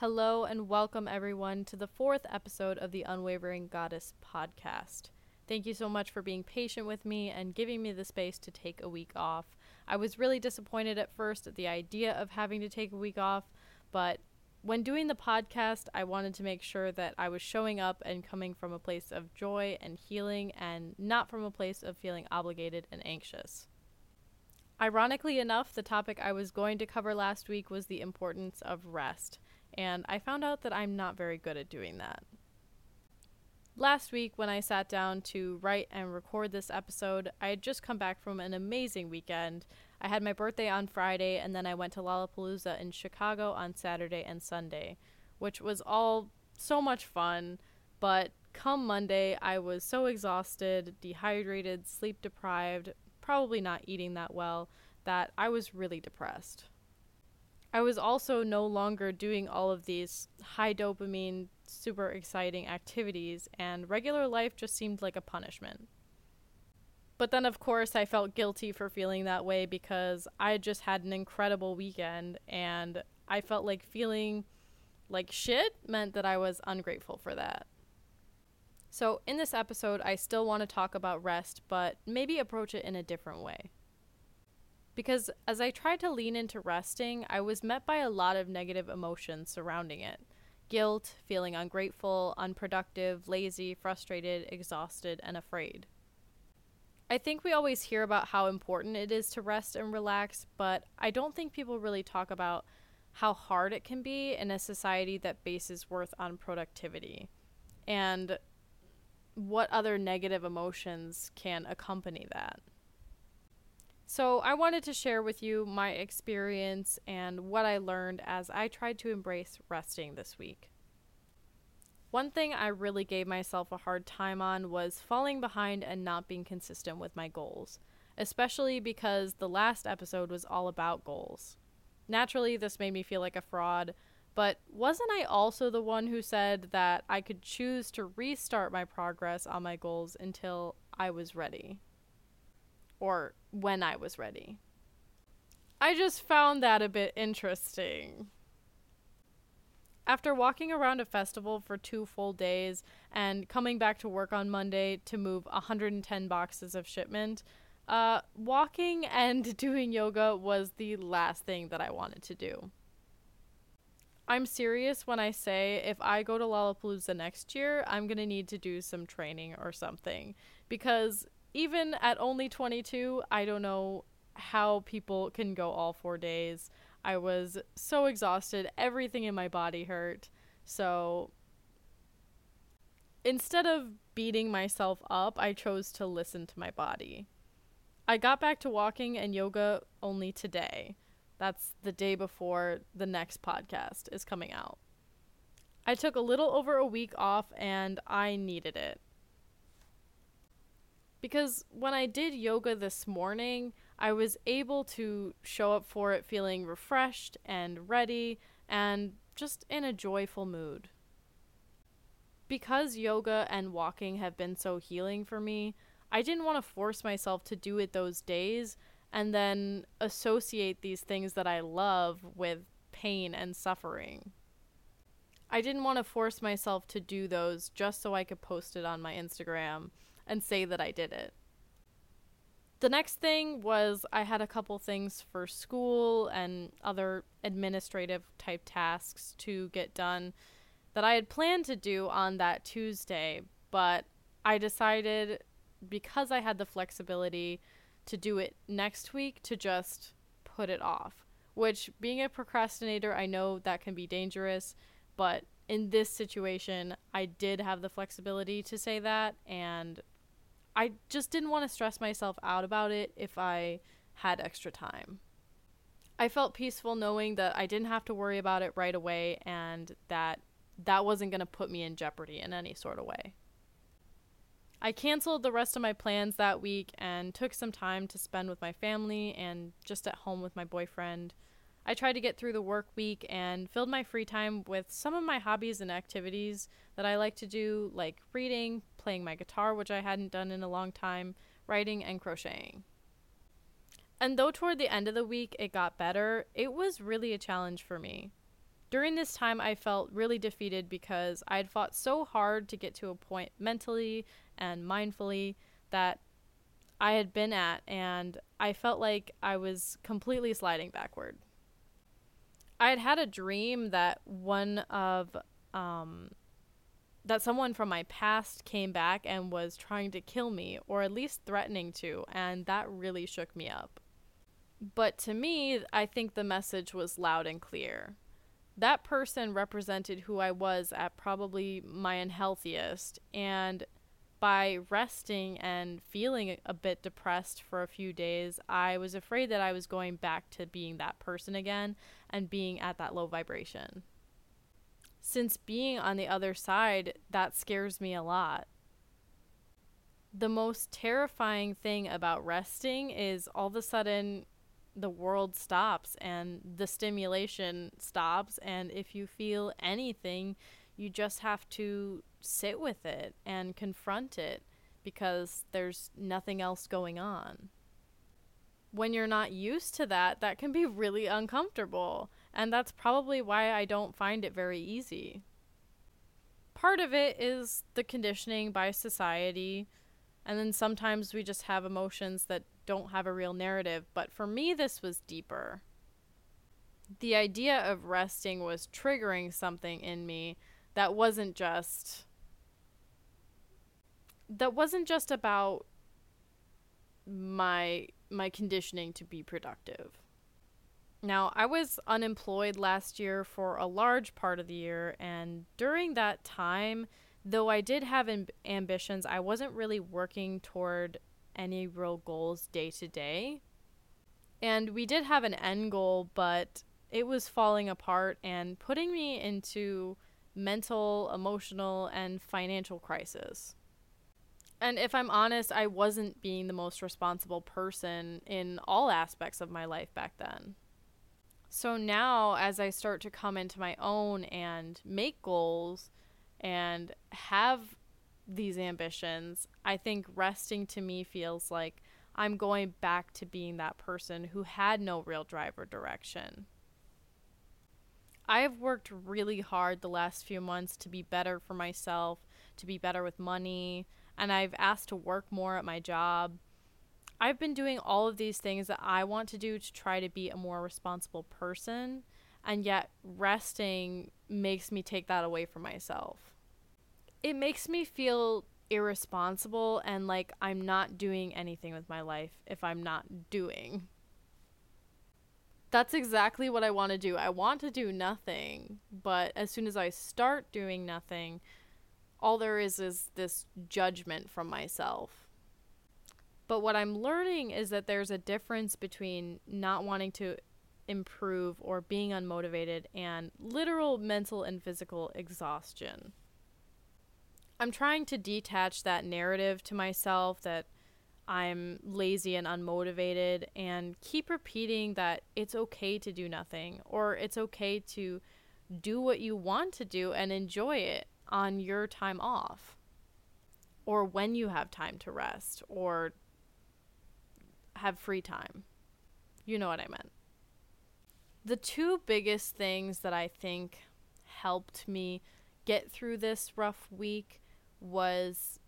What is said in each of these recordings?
Hello and welcome everyone to the fourth episode of the Unwavering Goddess podcast. Thank you so much for being patient with me and giving me the space to take a week off. I was really disappointed at first at the idea of having to take a week off, but when doing the podcast, I wanted to make sure that I was showing up and coming from a place of joy and healing and not from a place of feeling obligated and anxious. Ironically enough, the topic I was going to cover last week was the importance of rest and I found out that I'm not very good at doing that. Last week, when I sat down to write and record this episode, I had just come back from an amazing weekend. I had my birthday on Friday, and then I went to Lollapalooza in Chicago on Saturday and Sunday, which was all so much fun. But come Monday, I was so exhausted, dehydrated, sleep deprived, probably not eating that well, that I was really depressed. I was also no longer doing all of these high dopamine, super exciting activities, and regular life just seemed like a punishment. But then, of course, I felt guilty for feeling that way because I just had an incredible weekend, and I felt like feeling like shit meant that I was ungrateful for that. So, in this episode, I still want to talk about rest, but maybe approach it in a different way because as I tried to lean into resting, I was met by a lot of negative emotions surrounding it guilt, feeling ungrateful, unproductive, lazy, frustrated, exhausted, and afraid. I think we always hear about how important it is to rest and relax, but I don't think people really talk about how hard it can be in a society that bases worth on productivity and what other negative emotions can accompany that. So, I wanted to share with you my experience and what I learned as I tried to embrace resting this week. One thing I really gave myself a hard time on was falling behind and not being consistent with my goals, especially because the last episode was all about goals. Naturally, this made me feel like a fraud, but wasn't I also the one who said that I could choose to restart my progress on my goals until I was ready? Or when I was ready. I just found that a bit interesting. After walking around a festival for two full days and coming back to work on Monday to move 110 boxes of shipment, uh, walking and doing yoga was the last thing that I wanted to do. I'm serious when I say if I go to Lollapalooza next year, I'm going to need to do some training or something because even at only 22, I don't know how people can go all four days. I was so exhausted, everything in my body hurt. So instead of beating myself up, I chose to listen to my body. I got back to walking and yoga only today. That's the day before the next podcast is coming out. I took a little over a week off and I needed it because when I did yoga this morning, I was able to show up for it feeling refreshed and ready and just in a joyful mood. Because yoga and walking have been so healing for me, I didn't want to force myself to do it those days and then associate these things that I love with pain and suffering. I didn't want to force myself to do those just so I could post it on my Instagram and say that I did it. The next thing was I had a couple things for school and other administrative type tasks to get done that I had planned to do on that Tuesday, but I decided because I had the flexibility to do it next week to just put it off. Which, being a procrastinator, I know that can be dangerous, but in this situation, I did have the flexibility to say that, and I just didn't want to stress myself out about it if I had extra time. I felt peaceful knowing that I didn't have to worry about it right away and that that wasn't going to put me in jeopardy in any sort of way. I canceled the rest of my plans that week and took some time to spend with my family and just at home with my boyfriend. I tried to get through the work week and filled my free time with some of my hobbies and activities that I like to do, like reading, playing my guitar, which I hadn't done in a long time, writing, and crocheting. And though toward the end of the week it got better, it was really a challenge for me. During this time, I felt really defeated because I had fought so hard to get to a point mentally and mindfully that I had been at, and I felt like I was completely sliding backward. I had had a dream that one of um, that someone from my past came back and was trying to kill me, or at least threatening to, and that really shook me up. But to me, I think the message was loud and clear. That person represented who I was at probably my unhealthiest, and by resting and feeling a bit depressed for a few days, I was afraid that I was going back to being that person again and being at that low vibration since being on the other side, that scares me a lot. The most terrifying thing about resting is all of a sudden the world stops and the stimulation stops. And if you feel anything, you just have to sit with it and confront it because there's nothing else going on. When you're not used to that, that can be really uncomfortable. And that's probably why I don't find it very easy. Part of it is the conditioning by society, and then sometimes we just have emotions that don't have a real narrative. But for me, this was deeper. The idea of resting was triggering something in me that wasn't just that wasn't just about my my conditioning to be productive. Now, I was unemployed last year for a large part of the year, and during that time, though I did have amb- ambitions, I wasn't really working toward any real goals day to day. And we did have an end goal, but it was falling apart and putting me into mental, emotional, and financial crisis. And if I'm honest, I wasn't being the most responsible person in all aspects of my life back then. So now, as I start to come into my own and make goals and have these ambitions, I think resting to me feels like I'm going back to being that person who had no real drive or direction. I have worked really hard the last few months to be better for myself, to be better with money, and I've asked to work more at my job I've been doing all of these things that I want to do to try to be a more responsible person, and yet resting makes me take that away from myself. It makes me feel irresponsible and like I'm not doing anything with my life if I'm not doing. That's exactly what I want to do. I want to do nothing, but as soon as I start doing nothing, all there is is this judgment from myself but what I'm learning is that there's a difference between not wanting to improve or being unmotivated and literal mental and physical exhaustion. I'm trying to detach that narrative to myself that I'm lazy and unmotivated and keep repeating that it's okay to do nothing or it's okay to do what you want to do and enjoy it on your time off or when you have time to rest or have free time. You know what I meant. The two biggest things that I think helped me get through this rough week was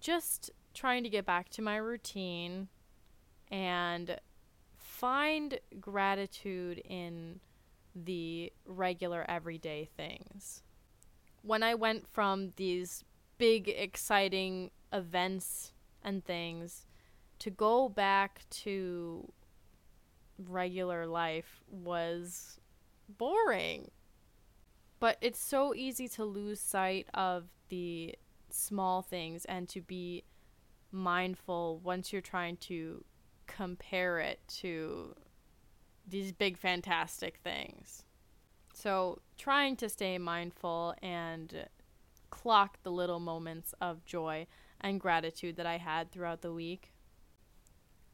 just trying to get back to my routine and find gratitude in the regular everyday things. When I went from these big, exciting events and things to go back to regular life was boring. But it's so easy to lose sight of the small things and to be mindful once you're trying to compare it to these big fantastic things. So, trying to stay mindful and clock the little moments of joy and gratitude that I had throughout the week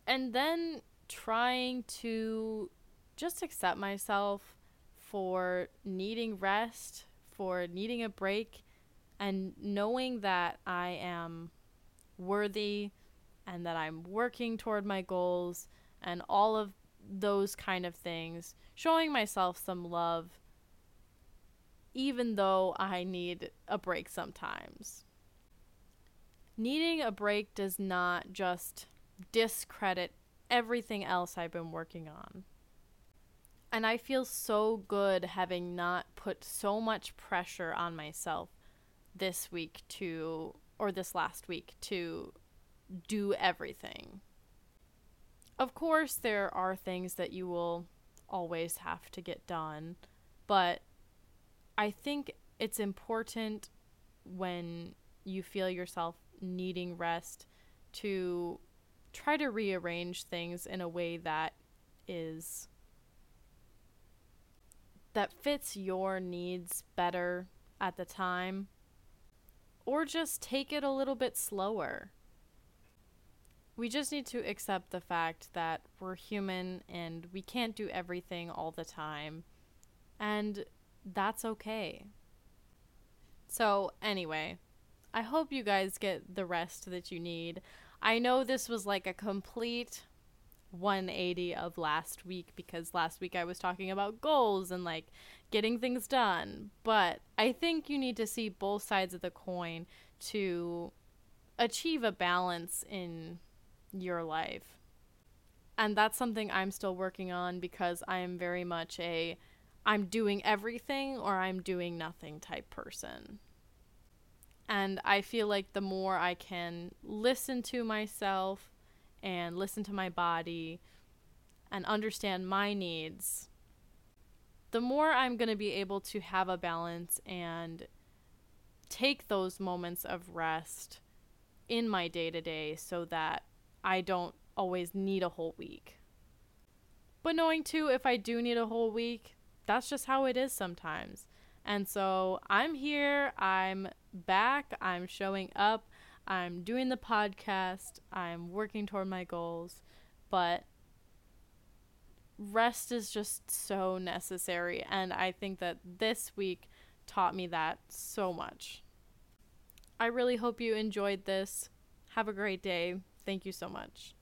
and then trying to just accept myself for needing rest, for needing a break, and knowing that I am worthy and that I'm working toward my goals and all of those kind of things, showing myself some love even though I need a break sometimes. Needing a break does not just discredit everything else I've been working on. And I feel so good having not put so much pressure on myself this week to, or this last week, to do everything. Of course, there are things that you will always have to get done, but I think it's important when you feel yourself needing rest to try to rearrange things in a way that is that fits your needs better at the time or just take it a little bit slower. We just need to accept the fact that we're human and we can't do everything all the time. And that's okay. So, anyway, I hope you guys get the rest that you need. I know this was like a complete 180 of last week because last week I was talking about goals and like getting things done. But I think you need to see both sides of the coin to achieve a balance in your life. And that's something I'm still working on because I am very much a I'm doing everything or I'm doing nothing type person. And I feel like the more I can listen to myself and listen to my body and understand my needs, the more I'm going to be able to have a balance and take those moments of rest in my day to day so that I don't always need a whole week. But knowing too, if I do need a whole week, that's just how it is sometimes. And so I'm here, I'm back, I'm showing up, I'm doing the podcast, I'm working toward my goals, but rest is just so necessary. And I think that this week taught me that so much. I really hope you enjoyed this. Have a great day. Thank you so much.